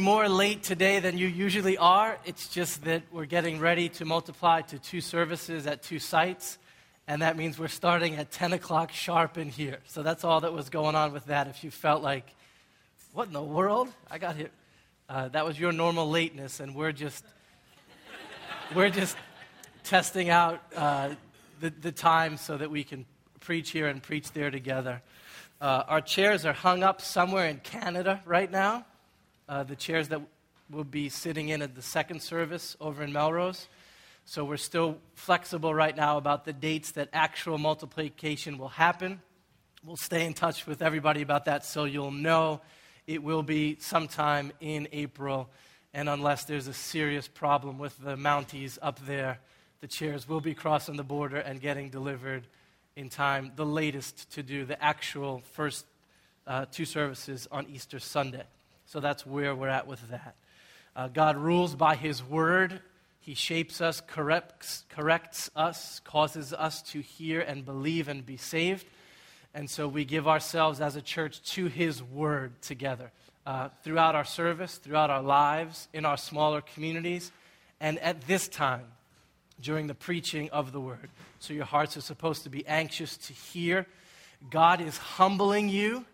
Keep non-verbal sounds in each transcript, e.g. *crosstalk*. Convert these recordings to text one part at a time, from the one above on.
more late today than you usually are. It's just that we're getting ready to multiply to two services at two sites, and that means we're starting at 10 o'clock sharp in here. So that's all that was going on with that. If you felt like, what in the world? I got here. Uh, that was your normal lateness, and we're just, we're just testing out uh, the, the time so that we can preach here and preach there together. Uh, our chairs are hung up somewhere in Canada right now uh, the chairs that will be sitting in at the second service over in Melrose. So we're still flexible right now about the dates that actual multiplication will happen. We'll stay in touch with everybody about that so you'll know it will be sometime in April. And unless there's a serious problem with the Mounties up there, the chairs will be crossing the border and getting delivered in time, the latest to do the actual first uh, two services on Easter Sunday. So that's where we're at with that. Uh, God rules by His word. He shapes us, corrects, corrects us, causes us to hear and believe and be saved. And so we give ourselves as a church to His word together uh, throughout our service, throughout our lives, in our smaller communities, and at this time during the preaching of the word. So your hearts are supposed to be anxious to hear. God is humbling you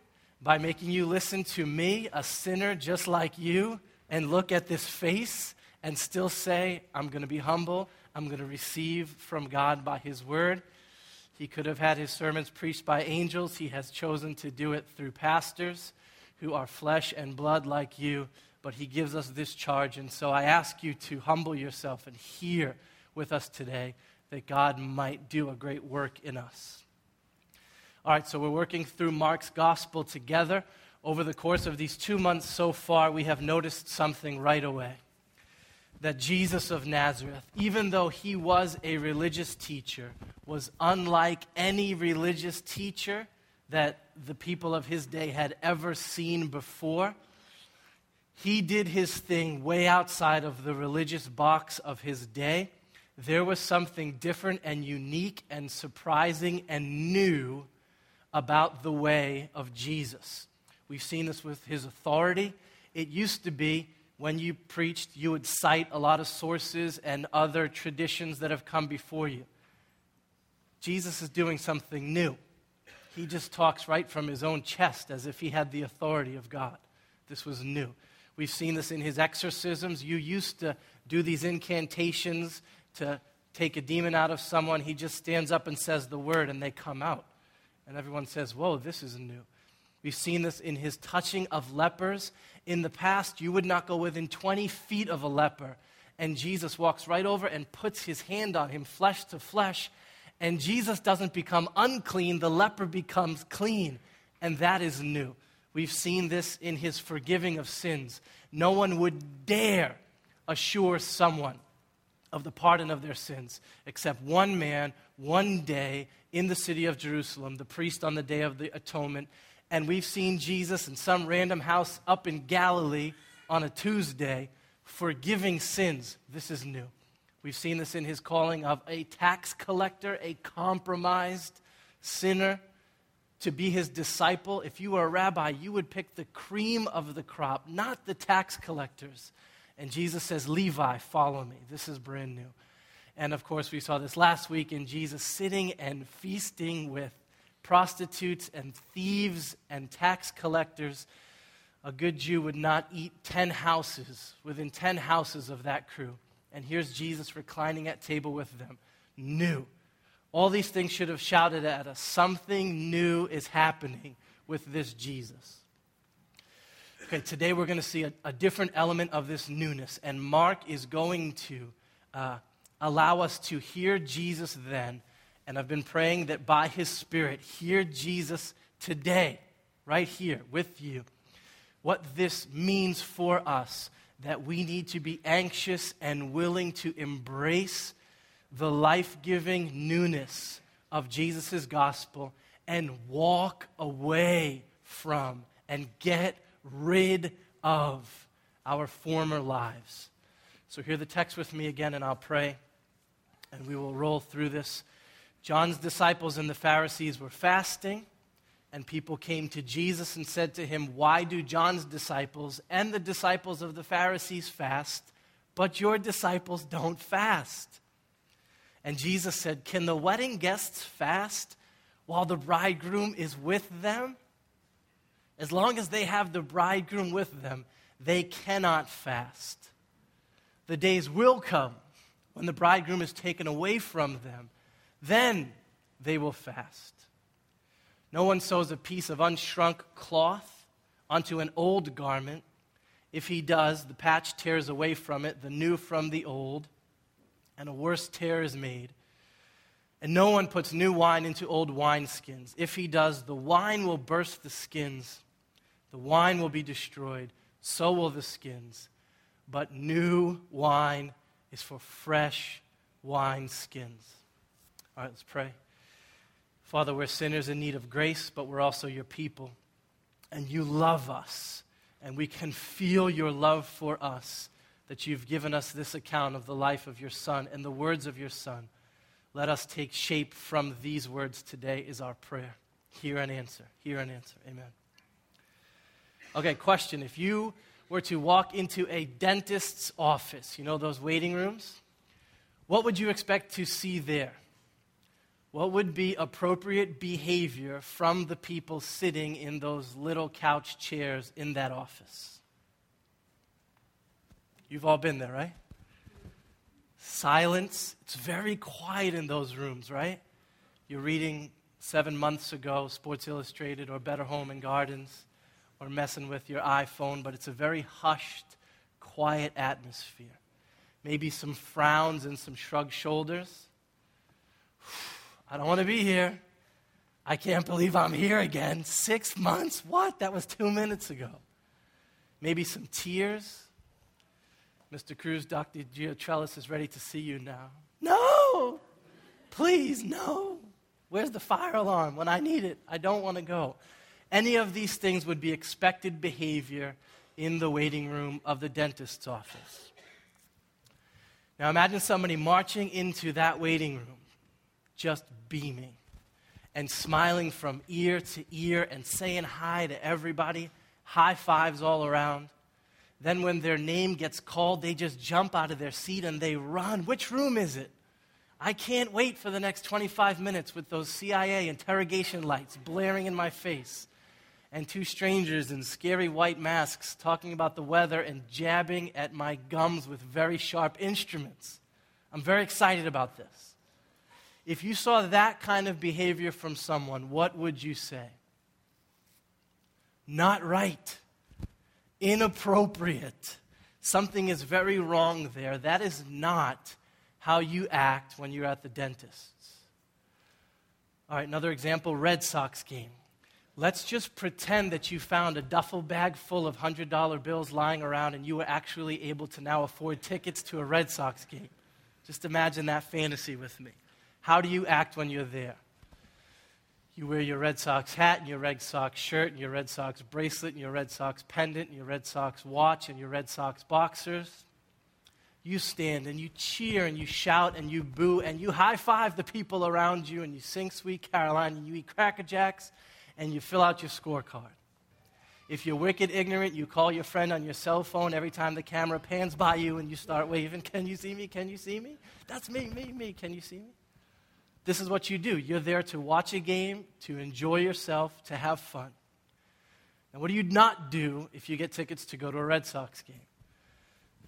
by making you listen to me, a sinner just like you, and look at this face and still say, I'm going to be humble. I'm going to receive from God by His word. He could have had his sermons preached by angels. He has chosen to do it through pastors who are flesh and blood like you, but he gives us this charge. And so I ask you to humble yourself and hear with us today that God might do a great work in us. All right, so we're working through Mark's gospel together. Over the course of these two months so far, we have noticed something right away that Jesus of Nazareth, even though he was a religious teacher, was unlike any religious teacher that the people of his day had ever seen before. He did his thing way outside of the religious box of his day. There was something different and unique and surprising and new about the way of Jesus. We've seen this with his authority. It used to be when you preached, you would cite a lot of sources and other traditions that have come before you. Jesus is doing something new. He just talks right from his own chest as if he had the authority of God. This was new. We've seen this in his exorcisms. You used to do these incantations to take a demon out of someone. He just stands up and says the word and they come out. And everyone says, Whoa, this is new. We've seen this in his touching of lepers. In the past, you would not go within 20 feet of a leper. And Jesus walks right over and puts his hand on him, flesh to flesh. And Jesus doesn't become unclean, the leper becomes clean. And that is new. We've seen this in his forgiving of sins. No one would dare assure someone of the pardon of their sins except one man, one day, in the city of Jerusalem, the priest on the day of the atonement. And we've seen Jesus in some random house up in Galilee on a Tuesday forgiving sins. This is new. We've seen this in his calling of a tax collector, a compromised sinner, to be his disciple. If you were a rabbi, you would pick the cream of the crop, not the tax collectors. And Jesus says, Levi, follow me. This is brand new. And of course, we saw this last week in Jesus sitting and feasting with prostitutes and thieves and tax collectors. A good Jew would not eat 10 houses within 10 houses of that crew. And here's Jesus reclining at table with them. New. All these things should have shouted at us. Something new is happening with this Jesus. Okay, today we're going to see a, a, different element of this newness. And Mark is going to uh, allow us to hear Jesus then. And I've been praying that by his Spirit, hear Jesus today, right here with you. What this means for us that we need to be anxious and willing to embrace the life giving newness of Jesus' gospel and walk away from and get rid of our former lives. So, hear the text with me again, and I'll pray and we will roll through this. John's disciples and the Pharisees were fasting. And people came to Jesus and said to him, Why do John's disciples and the disciples of the Pharisees fast, but your disciples don't fast? And Jesus said, Can the wedding guests fast while the bridegroom is with them? As long as they have the bridegroom with them, they cannot fast. The days will come when the bridegroom is taken away from them. Then they will fast. No one sews a piece of unshrunk cloth onto an old garment. If he does, the patch tears away from it, the new from the old, and a worse tear is made. And no one puts new wine into old wineskins. If he does, the wine will burst the skins, the wine will be destroyed, so will the skins. But new wine is for fresh wine skins. All right, let's pray. Father, we're sinners in need of grace, but we're also your people. And you love us, and we can feel your love for us that you've given us this account of the life of your Son and the words of your Son. Let us take shape from these words today, is our prayer. Hear and answer. Hear and answer. Amen. Okay, question. If you were to walk into a dentist's office, you know those waiting rooms, what would you expect to see there? What would be appropriate behavior from the people sitting in those little couch chairs in that office? You've all been there, right? Silence. It's very quiet in those rooms, right? You're reading seven months ago Sports Illustrated or Better Home and Gardens or messing with your iPhone, but it's a very hushed, quiet atmosphere. Maybe some frowns and some shrugged shoulders. *sighs* I don't want to be here. I can't believe I'm here again. Six months? What? That was two minutes ago. Maybe some tears. Mr. Cruz, Dr. Giotrellis is ready to see you now. No! Please, no. Where's the fire alarm when I need it? I don't want to go. Any of these things would be expected behavior in the waiting room of the dentist's office. Now imagine somebody marching into that waiting room just beaming and smiling from ear to ear and saying hi to everybody, high fives all around. Then, when their name gets called, they just jump out of their seat and they run. Which room is it? I can't wait for the next 25 minutes with those CIA interrogation lights blaring in my face and two strangers in scary white masks talking about the weather and jabbing at my gums with very sharp instruments. I'm very excited about this. If you saw that kind of behavior from someone, what would you say? Not right. Inappropriate. Something is very wrong there. That is not how you act when you're at the dentist's. All right, another example Red Sox game. Let's just pretend that you found a duffel bag full of $100 bills lying around and you were actually able to now afford tickets to a Red Sox game. Just imagine that fantasy with me. How do you act when you're there? You wear your Red Sox hat and your Red Sox shirt and your Red Sox bracelet and your Red Sox pendant and your Red Sox watch and your Red Sox boxers. You stand and you cheer and you shout and you boo and you high five the people around you and you sing Sweet Caroline and you eat Cracker Jacks and you fill out your scorecard. If you're wicked ignorant, you call your friend on your cell phone every time the camera pans by you and you start waving, Can you see me? Can you see me? That's me, me, me. Can you see me? This is what you do. You're there to watch a game, to enjoy yourself, to have fun. Now, what do you not do if you get tickets to go to a Red Sox game?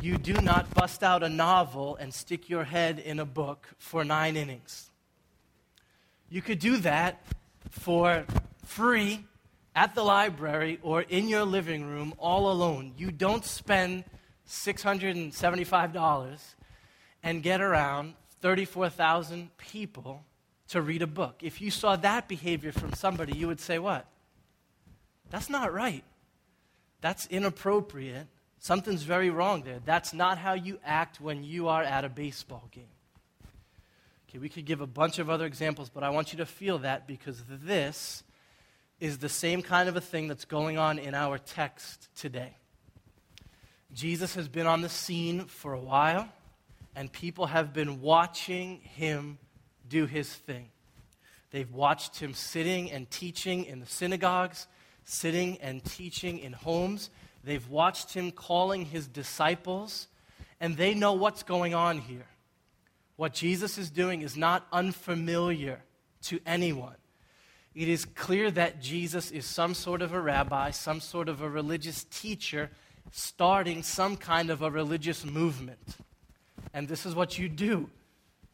You do not bust out a novel and stick your head in a book for nine innings. You could do that for free at the library or in your living room all alone. You don't spend $675 and get around 34,000 people to read a book. If you saw that behavior from somebody, you would say, What? That's not right. That's inappropriate. Something's very wrong there. That's not how you act when you are at a baseball game. Okay, we could give a bunch of other examples, but I want you to feel that because this is the same kind of a thing that's going on in our text today. Jesus has been on the scene for a while, and people have been watching him do his thing. They've watched him sitting and teaching in the synagogues, sitting and teaching in homes. They've watched him calling his disciples, and they know what's going on here. What Jesus is doing is not unfamiliar to anyone. It is clear that Jesus is some sort of a rabbi, some sort of a religious teacher, starting some kind of a religious movement. And this is what you do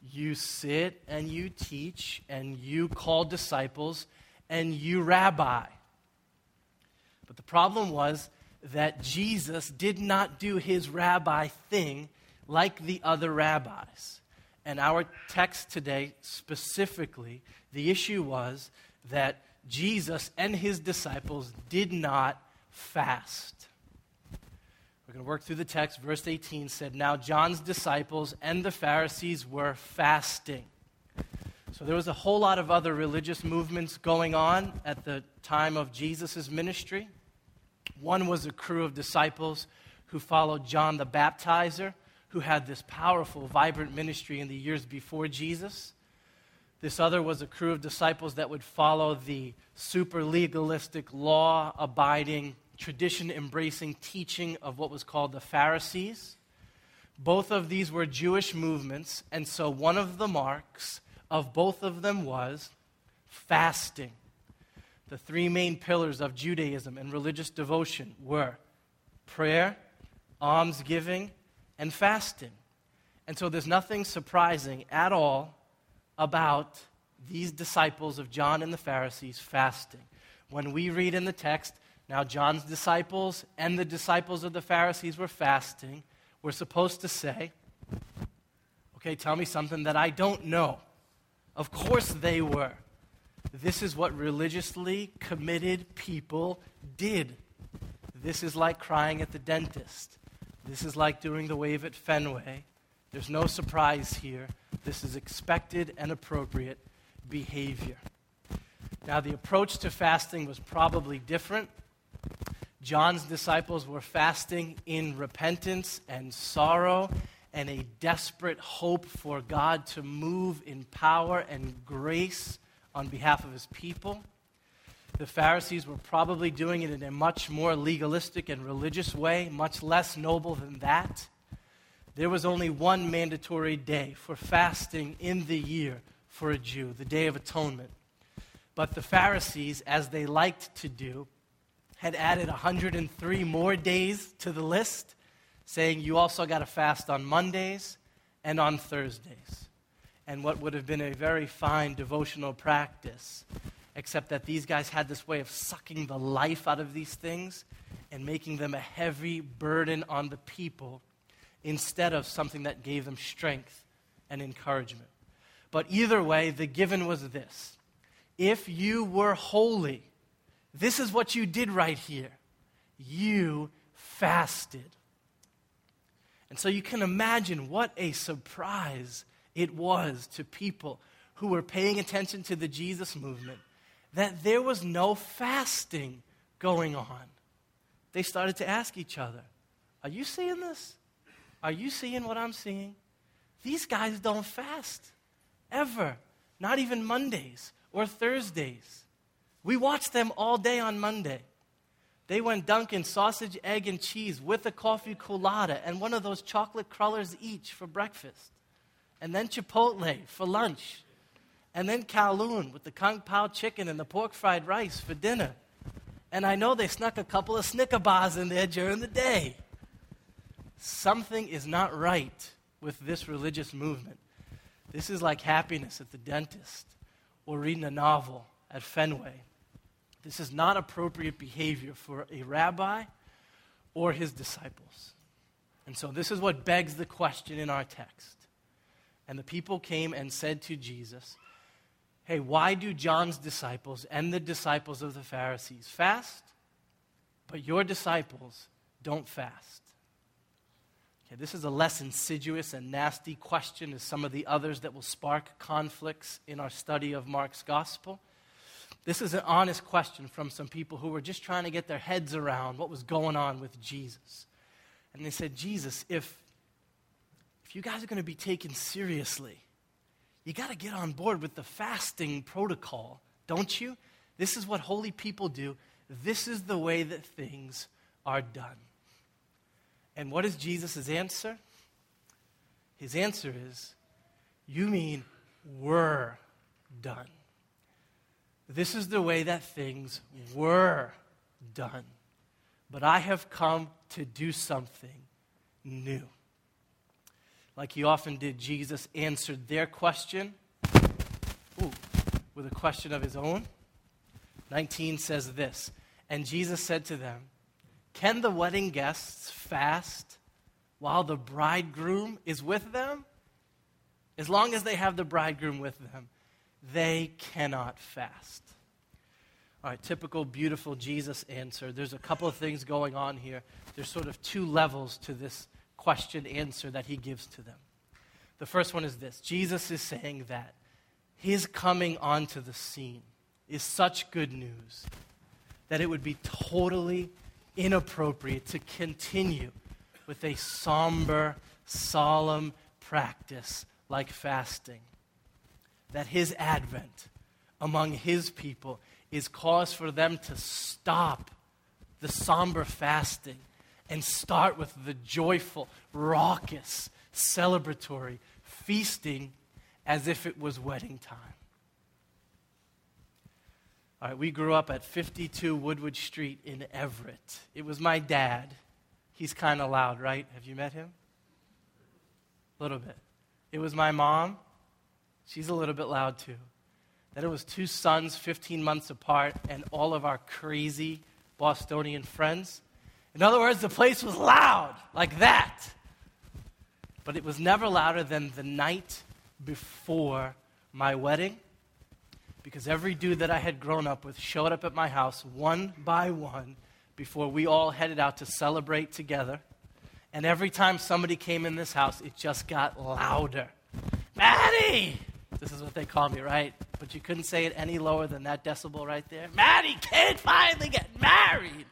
you sit and you teach and you call disciples and you rabbi. But the problem was that Jesus did not do his rabbi thing like the other rabbis. And our text today, specifically, the issue was that Jesus and his disciples did not fast. We're going to work through the text. Verse 18 said, Now John's disciples and the Pharisees were fasting. So there was a whole lot of other religious movements going on at the time of Jesus' ministry. One was a crew of disciples who followed John the Baptizer, who had this powerful, vibrant ministry in the years before Jesus. This other was a crew of disciples that would follow the super legalistic, law abiding tradition embracing teaching of what was called the Pharisees. Both of these were Jewish movements, and so one of the marks of both of them was fasting. The three main pillars of Judaism and religious devotion were prayer, almsgiving, and fasting. And so there's nothing surprising at all about these disciples of John and the Pharisees fasting. When we read in the text, now, John's disciples and the disciples of the Pharisees were fasting. We're supposed to say, okay, tell me something that I don't know. Of course they were. This is what religiously committed people did. This is like crying at the dentist. This is like doing the wave at Fenway. There's no surprise here. This is expected and appropriate behavior. Now, the approach to fasting was probably different John's disciples were fasting in repentance and sorrow and a desperate hope for God to move in power and grace on behalf of his people. The Pharisees were probably doing it in a much more legalistic and religious way, much less noble than that. There was only one mandatory day for fasting in the year for a Jew, the Day of Atonement. But the Pharisees, as they liked to do, had added 103 more days to the list, saying you also got to fast on Mondays and on Thursdays. And what would have been a very fine devotional practice, except that these guys had this way of sucking the life out of these things and making them a heavy burden on the people instead of something that gave them strength and encouragement. But either way, the given was this if you were holy, this is what you did right here. You fasted. And so you can imagine what a surprise it was to people who were paying attention to the Jesus movement that there was no fasting going on. They started to ask each other, Are you seeing this? Are you seeing what I'm seeing? These guys don't fast ever, not even Mondays or Thursdays. We watched them all day on Monday. They went Dunkin' sausage, egg, and cheese with a coffee coolatta and one of those chocolate crullers each for breakfast. And then Chipotle for lunch. And then Kowloon with the Kung Pao chicken and the pork fried rice for dinner. And I know they snuck a couple of Snicker bars in there during the day. Something is not right with this religious movement. This is like happiness at the dentist or reading a novel at Fenway this is not appropriate behavior for a rabbi or his disciples. And so this is what begs the question in our text. And the people came and said to Jesus, Hey, why do John's disciples and the disciples of the Pharisees fast, but your disciples don't fast? Okay, this is a less insidious and nasty question as some of the others that will spark conflicts in our study of Mark's gospel. This is an honest question from some people who were just trying to get their heads around what was going on with Jesus. And they said, Jesus, if, if you guys are going to be taken seriously, you got to get on board with the fasting protocol, don't you? This is what holy people do. This is the way that things are done. And what is Jesus' answer? His answer is, You mean were done. This is the way that things were done. But I have come to do something new. Like he often did, Jesus answered their question ooh, with a question of his own. 19 says this And Jesus said to them, Can the wedding guests fast while the bridegroom is with them? As long as they have the bridegroom with them, they cannot fast. All right, typical beautiful Jesus answer. There's a couple of things going on here. There's sort of two levels to this question answer that he gives to them. The first one is this Jesus is saying that his coming onto the scene is such good news that it would be totally inappropriate to continue with a somber, solemn practice like fasting. That his advent among his people is cause for them to stop the somber fasting and start with the joyful, raucous, celebratory feasting as if it was wedding time. All right, we grew up at 52 Woodward Street in Everett. It was my dad. He's kind of loud, right? Have you met him? A little bit. It was my mom. She's a little bit loud too. Then it was two sons, 15 months apart, and all of our crazy Bostonian friends. In other words, the place was loud, like that. But it was never louder than the night before my wedding, because every dude that I had grown up with showed up at my house one by one before we all headed out to celebrate together. And every time somebody came in this house, it just got louder. Maddie! This is what they call me, right? But you couldn't say it any lower than that decibel right there. Maddie, kid, finally get married.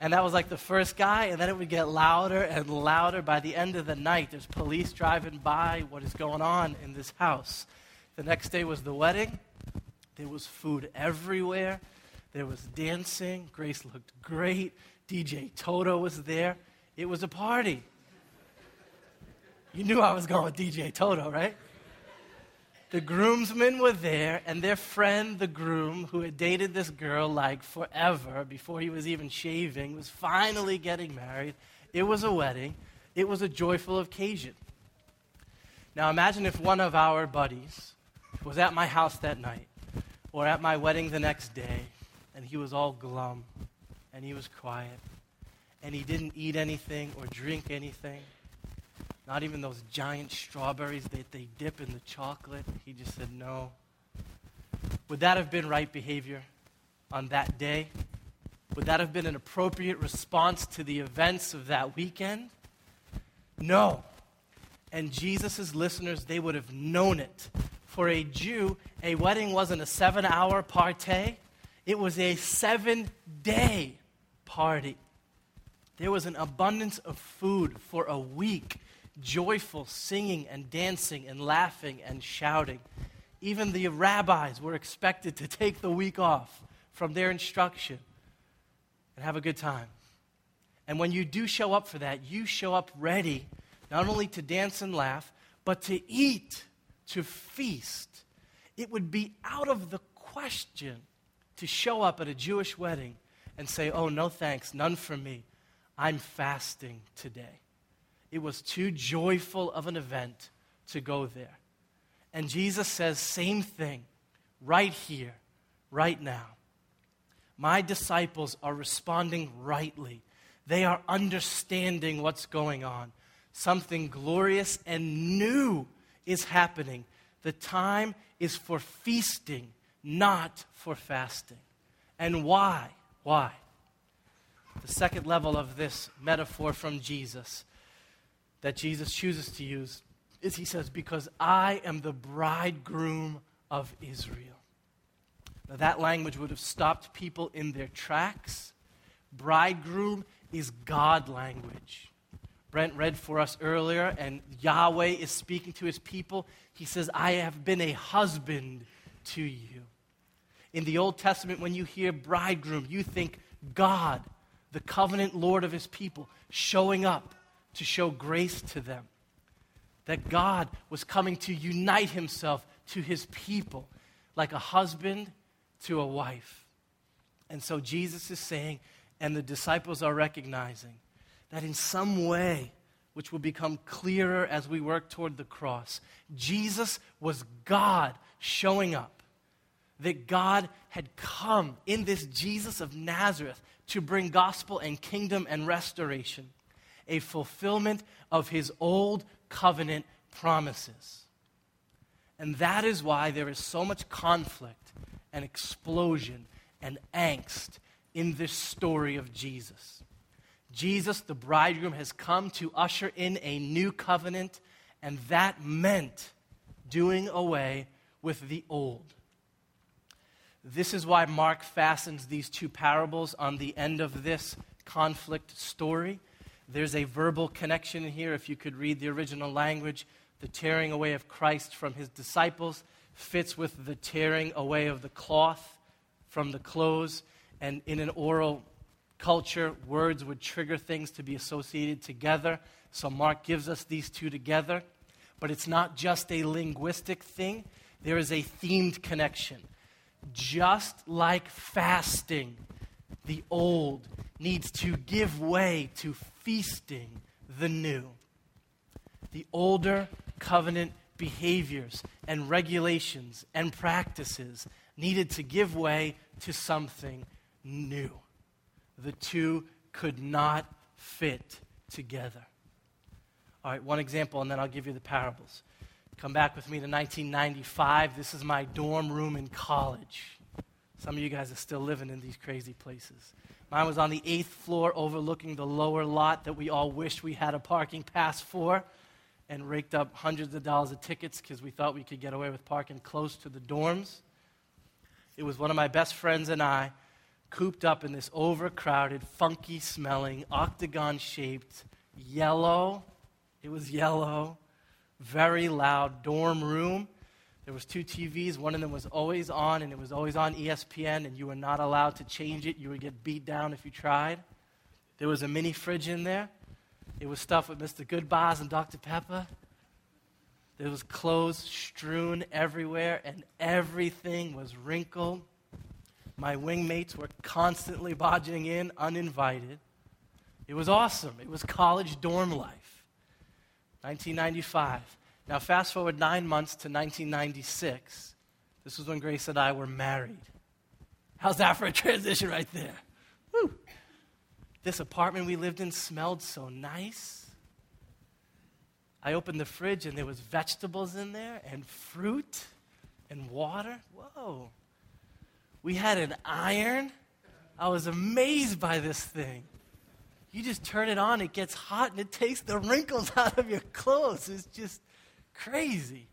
And that was like the first guy, and then it would get louder and louder. By the end of the night, there's police driving by. What is going on in this house? The next day was the wedding. There was food everywhere. There was dancing. Grace looked great. DJ Toto was there. It was a party. You knew I was going with DJ Toto, right? The groomsmen were there, and their friend, the groom, who had dated this girl like forever before he was even shaving, was finally getting married. It was a wedding, it was a joyful occasion. Now imagine if one of our buddies was at my house that night or at my wedding the next day, and he was all glum and he was quiet and he didn't eat anything or drink anything. Not even those giant strawberries that they dip in the chocolate. He just said no. Would that have been right behavior on that day? Would that have been an appropriate response to the events of that weekend? No. And Jesus' listeners, they would have known it. For a Jew, a wedding wasn't a seven hour party, it was a seven day party. There was an abundance of food for a week, joyful singing and dancing and laughing and shouting. Even the rabbis were expected to take the week off from their instruction and have a good time. And when you do show up for that, you show up ready not only to dance and laugh, but to eat, to feast. It would be out of the question to show up at a Jewish wedding and say, Oh, no thanks, none for me. I'm fasting today. It was too joyful of an event to go there. And Jesus says, same thing right here, right now. My disciples are responding rightly. They are understanding what's going on. Something glorious and new is happening. The time is for feasting, not for fasting. And why? Why? the second level of this metaphor from Jesus that Jesus chooses to use is he says, Because I am the bridegroom of Israel. Now, that language would have stopped people in their tracks. Bridegroom is God language. Brent read for us earlier, and Yahweh is speaking to his people. He says, I have been a husband to you. In the Old Testament, when you hear bridegroom, you think God, the covenant Lord of his people, showing up to show grace to them. That God was coming to unite himself to his people like a husband to a wife. And so Jesus is saying, and the disciples are recognizing, that in some way, which will become clearer as we work toward the cross, Jesus was God showing up. That God had come in this Jesus of Nazareth to bring gospel and kingdom and restoration, a fulfillment of his old covenant promises. And that is why there is so much conflict and explosion and angst in this story of Jesus. Jesus, the bridegroom, has come to usher in a new covenant, and that meant doing away with the old. This is why Mark fastens these two parables on the end of this conflict story. There's a verbal connection here. If you could read the original language, the tearing away of Christ from his disciples fits with the tearing away of the cloth from the clothes. And in an oral culture, words would trigger things to be associated together. So Mark gives us these two together. But it's not just a linguistic thing, there is a themed connection. Just like fasting, the old needs to give way to feasting the new. The older covenant behaviors and regulations and practices needed to give way to something new. The two could not fit together. All right, one example, and then I'll give you the parables. Come back with me to 1995. This is my dorm room in college. Some of you guys are still living in these crazy places. Mine was on the eighth floor overlooking the lower lot that we all wished we had a parking pass for and raked up hundreds of dollars of tickets because we thought we could get away with parking close to the dorms. It was one of my best friends and I cooped up in this overcrowded, funky smelling, octagon shaped, yellow, it was yellow, very loud dorm room. There was two TVs. One of them was always on, and it was always on ESPN, and you were not allowed to change it. You would get beat down if you tried. There was a mini fridge in there. It was stuffed with Mr. Goodbars and Dr. Pepper. There was clothes strewn everywhere, and everything was wrinkled. My wingmates were constantly barging in uninvited. It was awesome. It was college dorm life. 1995. Now, fast forward nine months to 1996. This was when Grace and I were married. How's that for a transition right there? Woo. This apartment we lived in smelled so nice. I opened the fridge and there was vegetables in there and fruit and water. Whoa. We had an iron. I was amazed by this thing. You just turn it on, it gets hot, and it takes the wrinkles *laughs* out of your clothes. It's just crazy.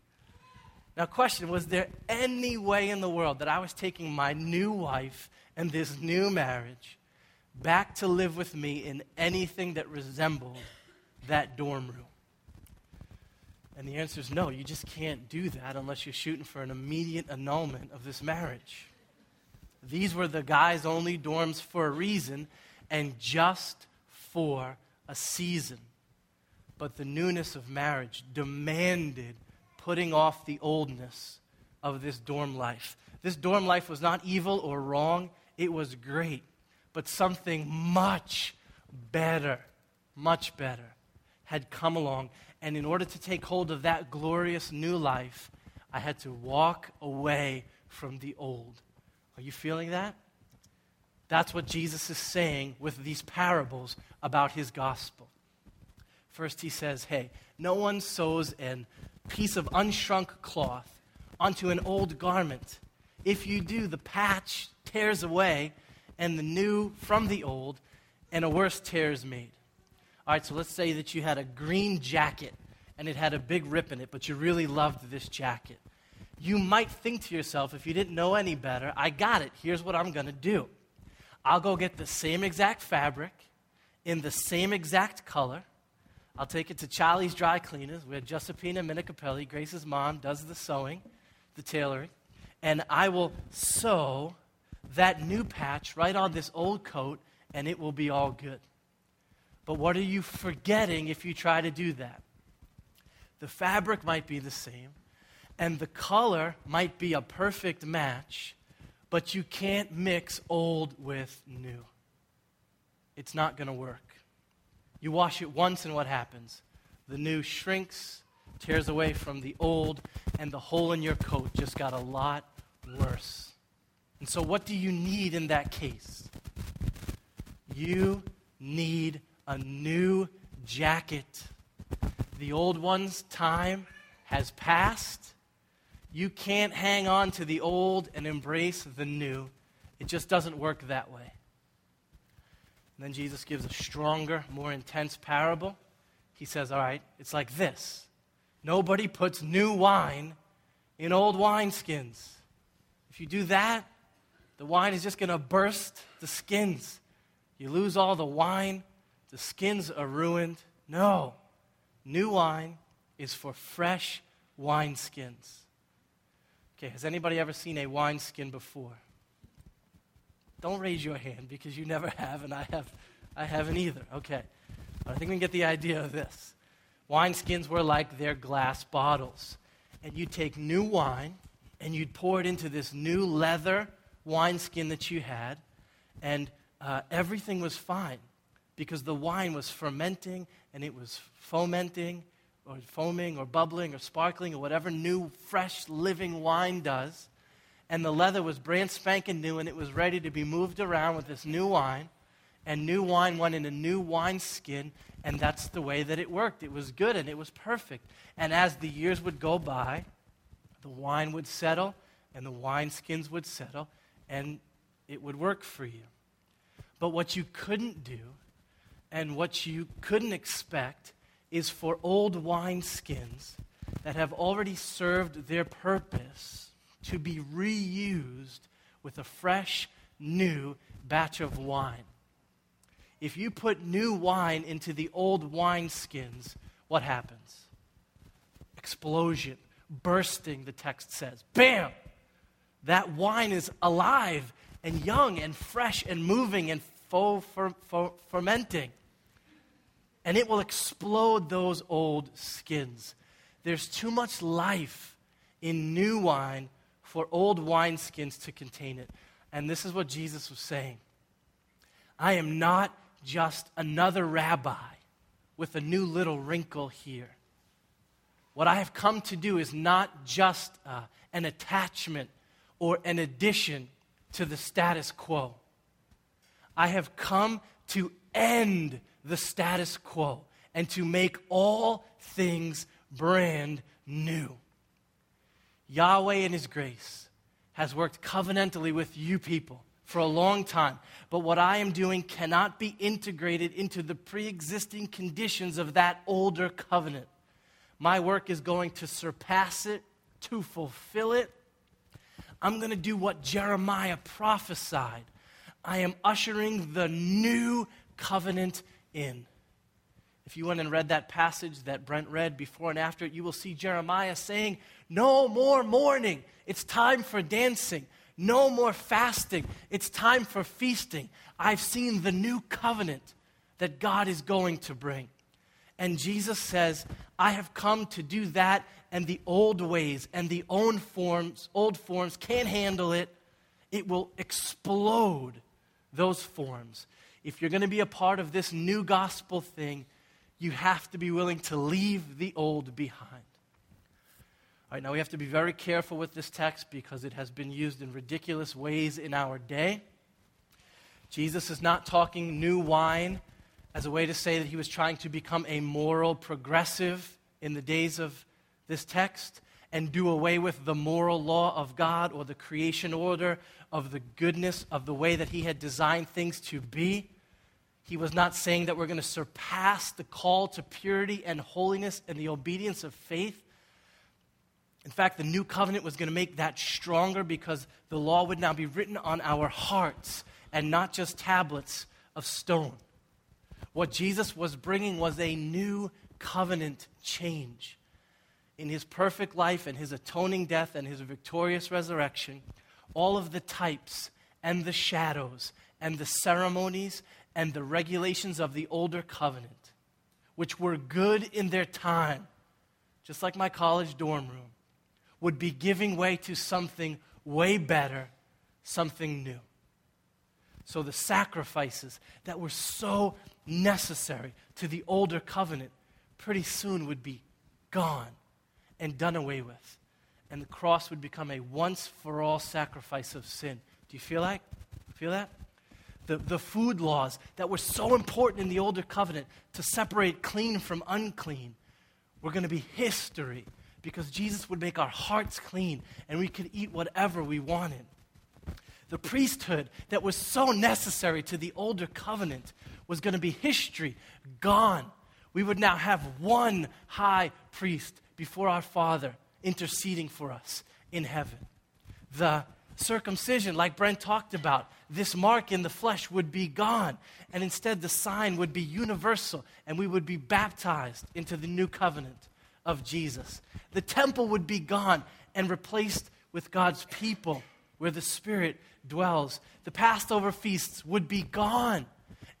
Now, question Was there any way in the world that I was taking my new wife and this new marriage back to live with me in anything that resembled that dorm room? And the answer is no, you just can't do that unless you're shooting for an immediate annulment of this marriage. These were the guys' only dorms for a reason and just for a season. But the newness of marriage demanded putting off the oldness of this dorm life. This dorm life was not evil or wrong, it was great. But something much better, much better had come along. And in order to take hold of that glorious new life, I had to walk away from the old. Are you feeling that? That's what Jesus is saying with these parables about his gospel. First, he says, Hey, no one sews a piece of unshrunk cloth onto an old garment. If you do, the patch tears away, and the new from the old, and a worse tear is made. All right, so let's say that you had a green jacket and it had a big rip in it, but you really loved this jacket. You might think to yourself, if you didn't know any better, I got it. Here's what I'm going to do I'll go get the same exact fabric in the same exact color I'll take it to Charlie's Dry Cleaners, where Giuseppina Minicapelli, Grace's mom, does the sewing, the tailoring, and I will sew that new patch right on this old coat, and it will be all good. But what are you forgetting if you try to do that? The fabric might be the same, and the color might be a perfect match, but you can't mix old with new. It's not going to work. You wash it once, and what happens? The new shrinks, tears away from the old, and the hole in your coat just got a lot worse. And so, what do you need in that case? You need a new jacket. The old one's time has passed. You can't hang on to the old and embrace the new. It just doesn't work that way. And then Jesus gives a stronger, more intense parable. He says, All right, it's like this nobody puts new wine in old wineskins. If you do that, the wine is just going to burst the skins. You lose all the wine, the skins are ruined. No. New wine is for fresh wineskins. Okay, has anybody ever seen a wineskin before? Don't raise your hand because you never *laughs* have, and I, have, I haven't either. Okay. But I think we can get the idea of this. Wineskins were like their glass bottles. And you'd take new wine and you'd pour it into this new leather wineskin that you had, and uh, everything was fine because the wine was fermenting and it was fomenting or foaming or bubbling or sparkling or whatever new, fresh, living wine does and the leather was brand spanking new, and it was ready to be moved around with this new wine. And new wine went in a new wine skin, and that's the way that it worked. It was good and it was perfect. And as the years would go by, the wine would settle, and the wine skins would settle, and it would work for you. But what you couldn't do, and what you couldn't expect, is for old wine skins that have already served their purpose to be reused with a fresh, new batch of wine. If you put new wine into the old wineskins, what happens? Explosion, bursting, the text says. Bam! That wine is alive and young and fresh and moving and fo- fer- fermenting. And it will explode those old skins. There's too much life in new wine for old wineskins to contain it. And this is what Jesus was saying I am not just another rabbi with a new little wrinkle here. What I have come to do is not just uh, an attachment or an addition to the status quo. I have come to end the status quo and to make all things brand new. Yahweh in His grace has worked covenantally with you people for a long time. But what I am doing cannot be integrated into the pre existing conditions of that older covenant. My work is going to surpass it, to fulfill it. I'm going to do what Jeremiah prophesied. I am ushering the new covenant in. If you went and read that passage that Brent read before and after it, you will see Jeremiah saying, No more mourning. It's time for dancing. No more fasting. It's time for feasting. I've seen the new covenant that God is going to bring. And Jesus says, I have come to do that, and the old ways and the old forms, old forms can't handle it. It will explode those forms. If you're going to be a part of this new gospel thing, you have to be willing to leave the old behind. All right, now we have to be very careful with this text because it has been used in ridiculous ways in our day. Jesus is not talking new wine as a way to say that he was trying to become a moral progressive in the days of this text and do away with the moral law of God or the creation order of the goodness of the way that he had designed things to be. He was not saying that we're going to surpass the call to purity and holiness and the obedience of faith. In fact, the new covenant was going to make that stronger because the law would now be written on our hearts and not just tablets of stone. What Jesus was bringing was a new covenant change. In his perfect life and his atoning death and his victorious resurrection, all of the types and the shadows and the ceremonies and the regulations of the older covenant, which were good in their time, just like my college dorm room, would be giving way to something way better, something new. So the sacrifices that were so necessary to the older covenant pretty soon would be gone and done away with. And the cross would become a once for all sacrifice of sin. Do you feel like? Feel that? The, the food laws that were so important in the older covenant to separate clean from unclean were going to be history because Jesus would make our hearts clean and we could eat whatever we wanted. The priesthood that was so necessary to the older covenant was going to be history, gone. We would now have one high priest before our Father interceding for us in heaven. The circumcision, like Brent talked about, this mark in the flesh would be gone. And instead, the sign would be universal, and we would be baptized into the new covenant of Jesus. The temple would be gone and replaced with God's people, where the Spirit dwells. The Passover feasts would be gone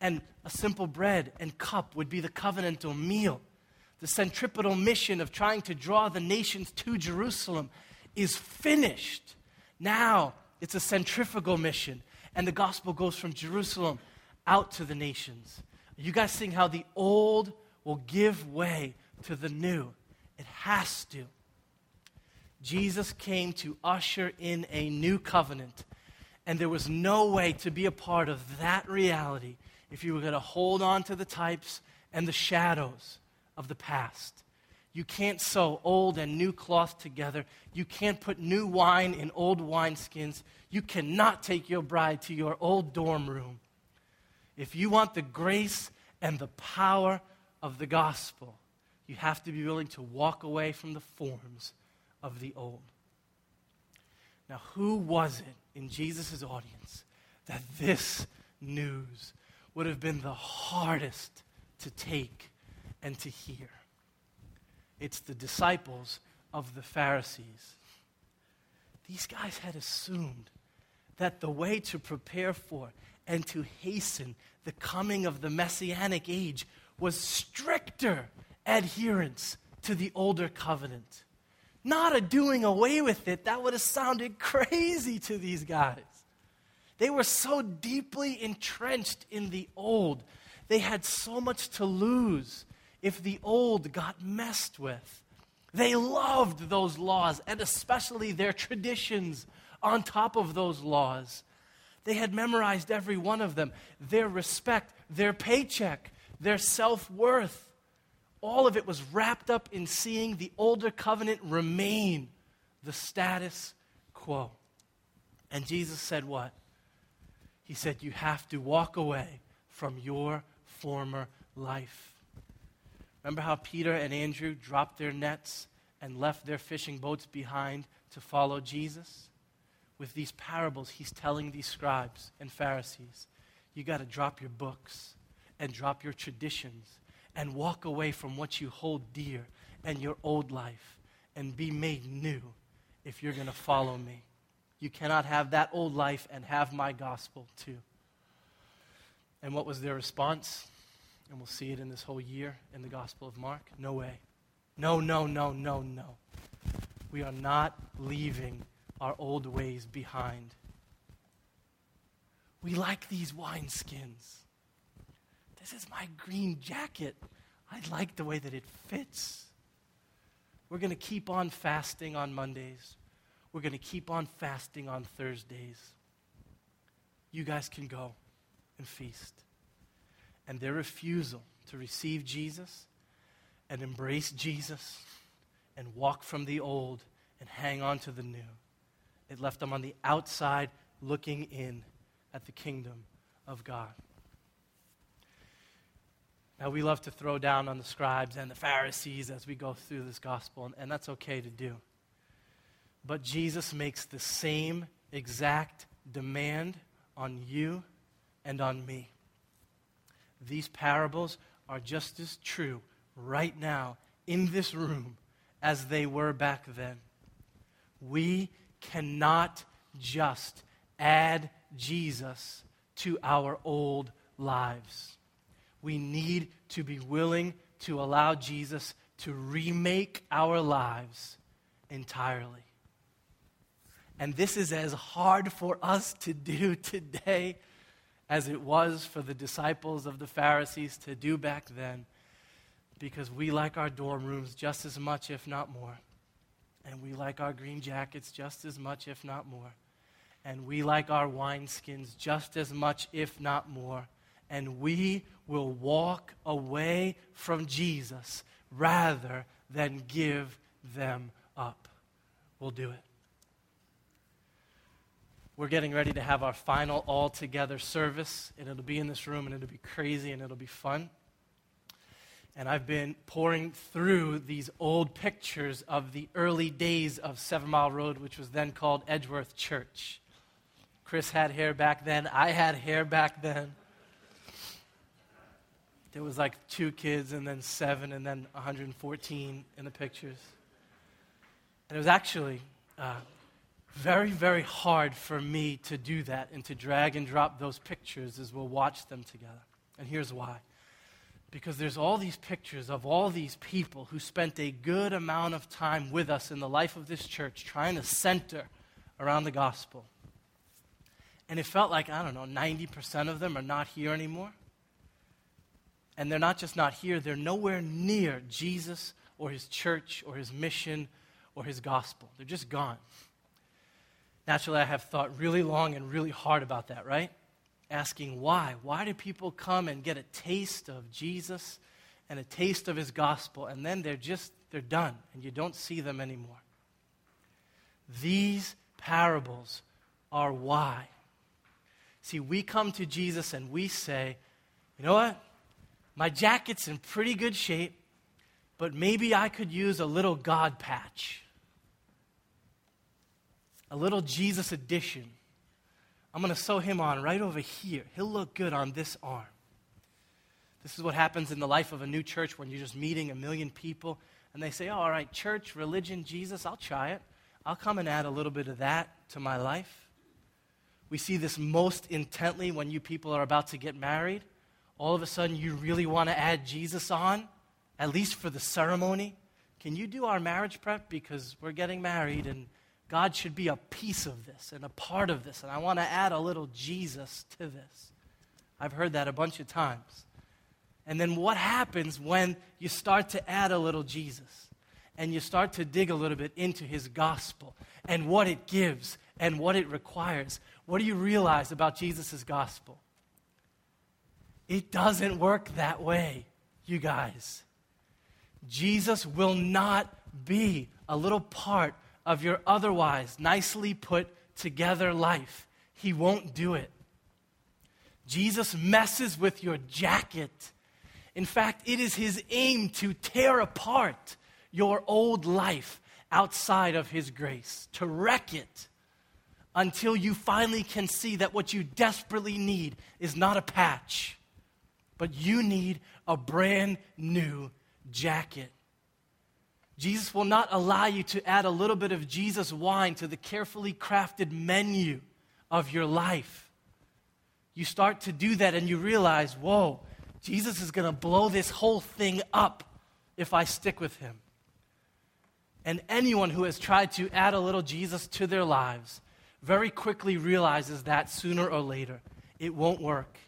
and a simple bread and cup would be the covenantal meal. The centripetal mission of trying to draw the nations to Jerusalem is finished. Now it's a centrifugal mission, and the gospel goes from Jerusalem out to the nations. You guys seeing how the old will give way to the new? It has to. Jesus came to usher in a new covenant, and there was no way to be a part of that reality if you were going to hold on to the types and the shadows of the past. You can't sew old and new cloth together. You can't put new wine in old wineskins. You cannot take your bride to your old dorm room. If you want the grace and the power of the gospel, you have to be willing to walk away from the forms of the old. Now, who was it in Jesus' audience that this news would have been the hardest to take and to hear. It's the disciples of the Pharisees. These guys had assumed that the way to prepare for and to hasten the coming of the messianic age was stricter adherence to the older covenant. Not a doing away with it. That would have sounded *laughs* crazy to these guys. They were so deeply entrenched in the old. They had so much to lose if the old got messed with. They loved those laws, and especially their traditions on top of those laws. They had memorized every one of them their respect, their paycheck, their self worth. All of it was wrapped up in seeing the older covenant remain the status quo. And Jesus said, What? He said, You have to walk away from your former life. Remember how Peter and Andrew dropped their nets and left their fishing boats behind to follow Jesus? With these parables, he's telling these scribes and Pharisees, you got to drop your books and drop your traditions and walk away from what you hold dear and your old life and be made new if you're going to follow me. You cannot have that old life and have my gospel too. And what was their response? And we'll see it in this whole year in the Gospel of Mark. No way. No, no, no, no, no. We are not leaving our old ways behind. We like these wineskins. This is my green jacket. I like the way that it fits. We're going to keep on fasting on Mondays. We're going to keep on fasting on Thursdays. You guys can go and feast. And their refusal to receive Jesus and embrace Jesus and walk from the old and hang on to the new, it left them on the outside looking in at the kingdom of God. Now, we love to throw down on the scribes and the Pharisees as we go through this gospel, and, and that's okay to do. But Jesus makes the same exact demand on you and on me. These parables are just as true right now in this room as they were back then. We cannot just add Jesus to our old lives. We need to be willing to allow Jesus to remake our lives entirely. And this is as hard for us to do *laughs* today as it was for the disciples of the Pharisees to do back then, because we like our dorm rooms just as much, if not more. And we like our green jackets just as much, if not more. And we like our wineskins just as much, if not more. And we will walk away from Jesus rather than give them up. We'll do it. We're getting ready to have our final all together service, and it'll be in this room, and it'll be crazy, and it'll be fun. And I've been poring through these old pictures of the early days of Seven Mile Road, which was then called Edgeworth Church. Chris had hair back then, I had hair back then. There was like two kids, and then seven, and then 114 in the pictures. And it was actually uh, very, very hard for me to do that and to drag and drop those pictures as we'll watch them together. And here's why. Because there's all these pictures of all these people who spent a good amount of time with us in the life of this church trying to center around the gospel. And it felt like, I don't know, 90% of them are not here anymore. And they're not just not here, they're nowhere near Jesus or his church or his mission or his gospel. They're just gone. Naturally, I have thought really long and really hard about that, right? Asking why. Why do people come and get a taste of Jesus and a taste of his gospel, and then they're just, they're done, and you don't see them anymore? These parables are why. See, we come to Jesus and we say, you know what? My jacket's in pretty good shape, but maybe I could use a little God patch a little Jesus addition. I'm going to sew him on right over here. He'll look good on this arm. This is what happens in the life of a new church when you're just meeting a million people and they say, oh, All right, church, religion, Jesus, I'll try it. I'll come and add a little bit of that to my life. We see this most intently when you people are about to get married. All of a sudden, you really want to add Jesus on, at least for the ceremony. Can you do our marriage prep? Because we're getting married and God should be a piece of this and a part of this, and I want to add a little Jesus to this. I've heard that a bunch of times. And then what happens when you start to add a little Jesus and you start to dig a little bit into his gospel and what it gives and what it requires? What do you realize about Jesus' gospel? It doesn't work that way, you guys. Jesus will not be a little part of your otherwise nicely put together life. He won't do it. Jesus messes with your jacket. In fact, it is his aim to tear apart your old life outside of his grace, to wreck it until you finally can see that what you desperately need is not a patch, but you need a brand new jacket. Jesus will not allow you to add a little bit of Jesus wine to the carefully crafted menu of your life. You start to do that and you realize, whoa, Jesus is going to blow this whole thing up if I stick with him. And anyone who has tried to add a little Jesus to their lives very quickly realizes that sooner or later it won't work.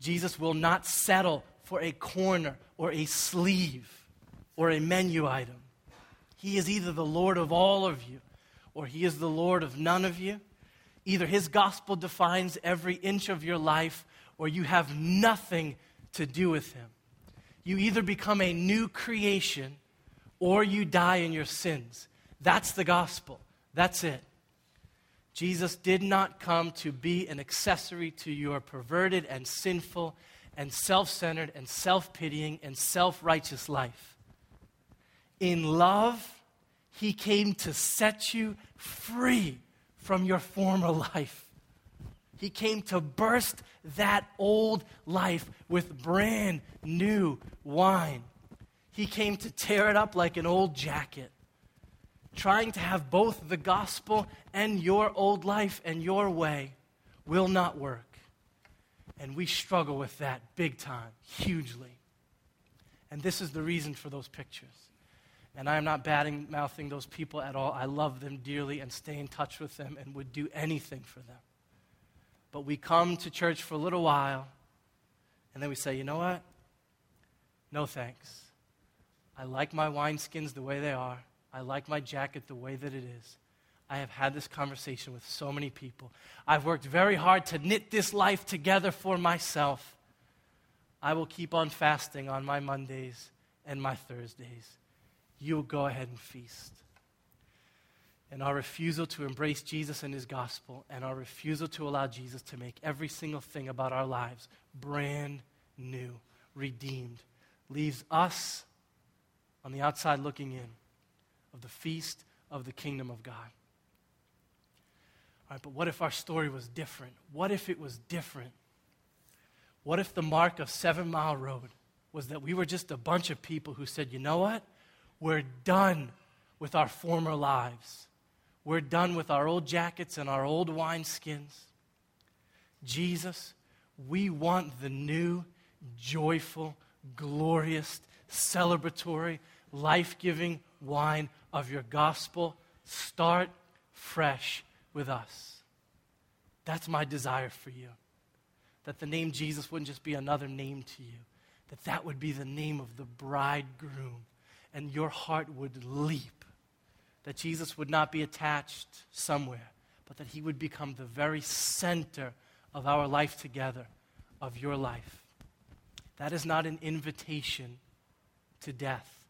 Jesus will not settle for a corner or a sleeve or a menu item. He is either the Lord of all of you or he is the Lord of none of you. Either his gospel defines every inch of your life or you have nothing to do with him. You either become a new creation or you die in your sins. That's the gospel. That's it. Jesus did not come to be an accessory to your perverted and sinful and self centered and self pitying and self righteous life. In love, he came to set you free from your former life. He came to burst that old life with brand new wine. He came to tear it up like an old jacket. Trying to have both the gospel and your old life and your way will not work. And we struggle with that big time, hugely. And this is the reason for those pictures. And I am not batting mouthing those people at all. I love them dearly and stay in touch with them and would do anything for them. But we come to church for a little while and then we say, you know what? No thanks. I like my wineskins the way they are. I like my jacket the way that it is. I have had this conversation with so many people. I've worked very hard to knit this life together for myself. I will keep on fasting on my Mondays and my Thursdays. You'll go ahead and feast. And our refusal to embrace Jesus and his gospel, and our refusal to allow Jesus to make every single thing about our lives brand new, redeemed, leaves us on the outside looking in of the feast of the kingdom of God. All right, but what if our story was different? What if it was different? What if the mark of Seven Mile Road was that we were just a bunch of people who said, you know what? We're done with our former lives. We're done with our old jackets and our old wineskins. Jesus, we want the new, joyful, glorious, celebratory, life giving wine of your gospel. Start fresh with us. That's my desire for you. That the name Jesus wouldn't just be another name to you, that that would be the name of the bridegroom, and your heart would leap. That Jesus would not be attached somewhere, but that he would become the very center of our life together, of your life. That is not an invitation to death.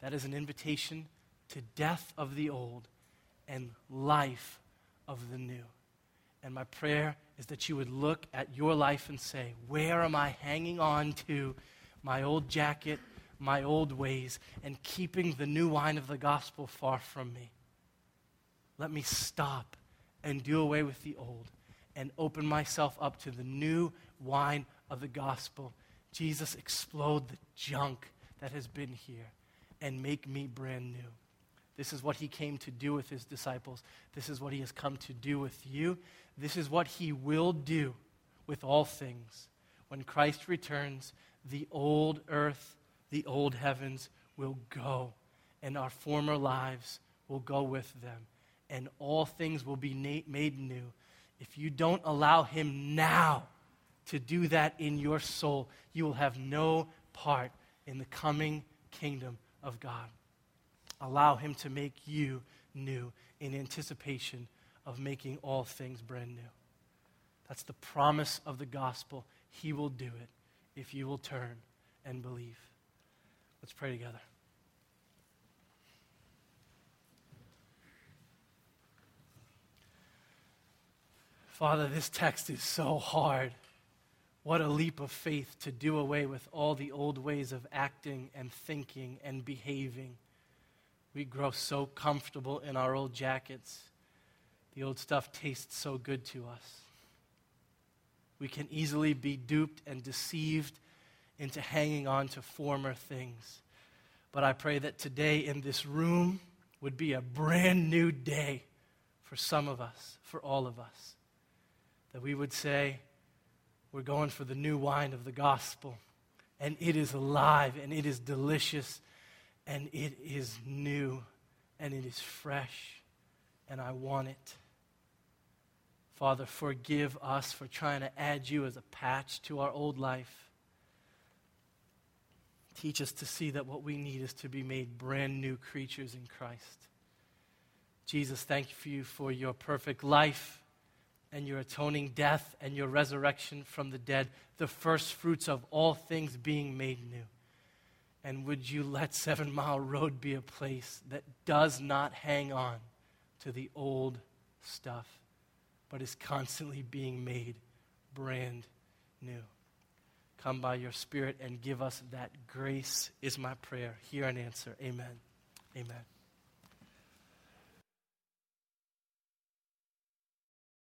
That is an invitation to death of the old and life of the new. And my prayer is that you would look at your life and say, Where am I hanging on to my old jacket, my old ways, and keeping the new wine of the gospel far from me? Let me stop and do away with the old and open myself up to the new wine of the gospel. Jesus, explode the junk that has been here and make me brand new. This is what he came to do with his disciples. This is what he has come to do with you. This is what he will do with all things. When Christ returns, the old earth, the old heavens will go, and our former lives will go with them, and all things will be na- made new. If you don't allow him now to do that in your soul, you will have no part in the coming kingdom of God. Allow Him to make you new in anticipation of making all things brand new. That's the promise of the gospel. He will do it if you will turn and believe. Let's pray together. Father, this text is so hard. What a leap of faith to do away with all the old ways of acting and thinking and behaving we grow so comfortable in our old jackets. The old stuff tastes so good to us. We can easily be duped and deceived into hanging on to former things. But I pray that today in this room would be a brand new day for some of us, for all of us. That we would say, we're going for the new wine of the gospel, and it is alive and it is delicious and it is new and it is fresh, and I want it. Father, forgive us for trying to add you as a patch to our old life. Teach us to see that what we need is to be made brand new creatures in Christ. Jesus, thank you for your perfect life and your atoning death and your resurrection from the dead, the first fruits of all things being made new. And would you let Seven Mile Road be a place that does not hang on to the old stuff, but is constantly being made brand new? Come by your Spirit and give us that grace, is my prayer. Hear and answer. Amen. Amen.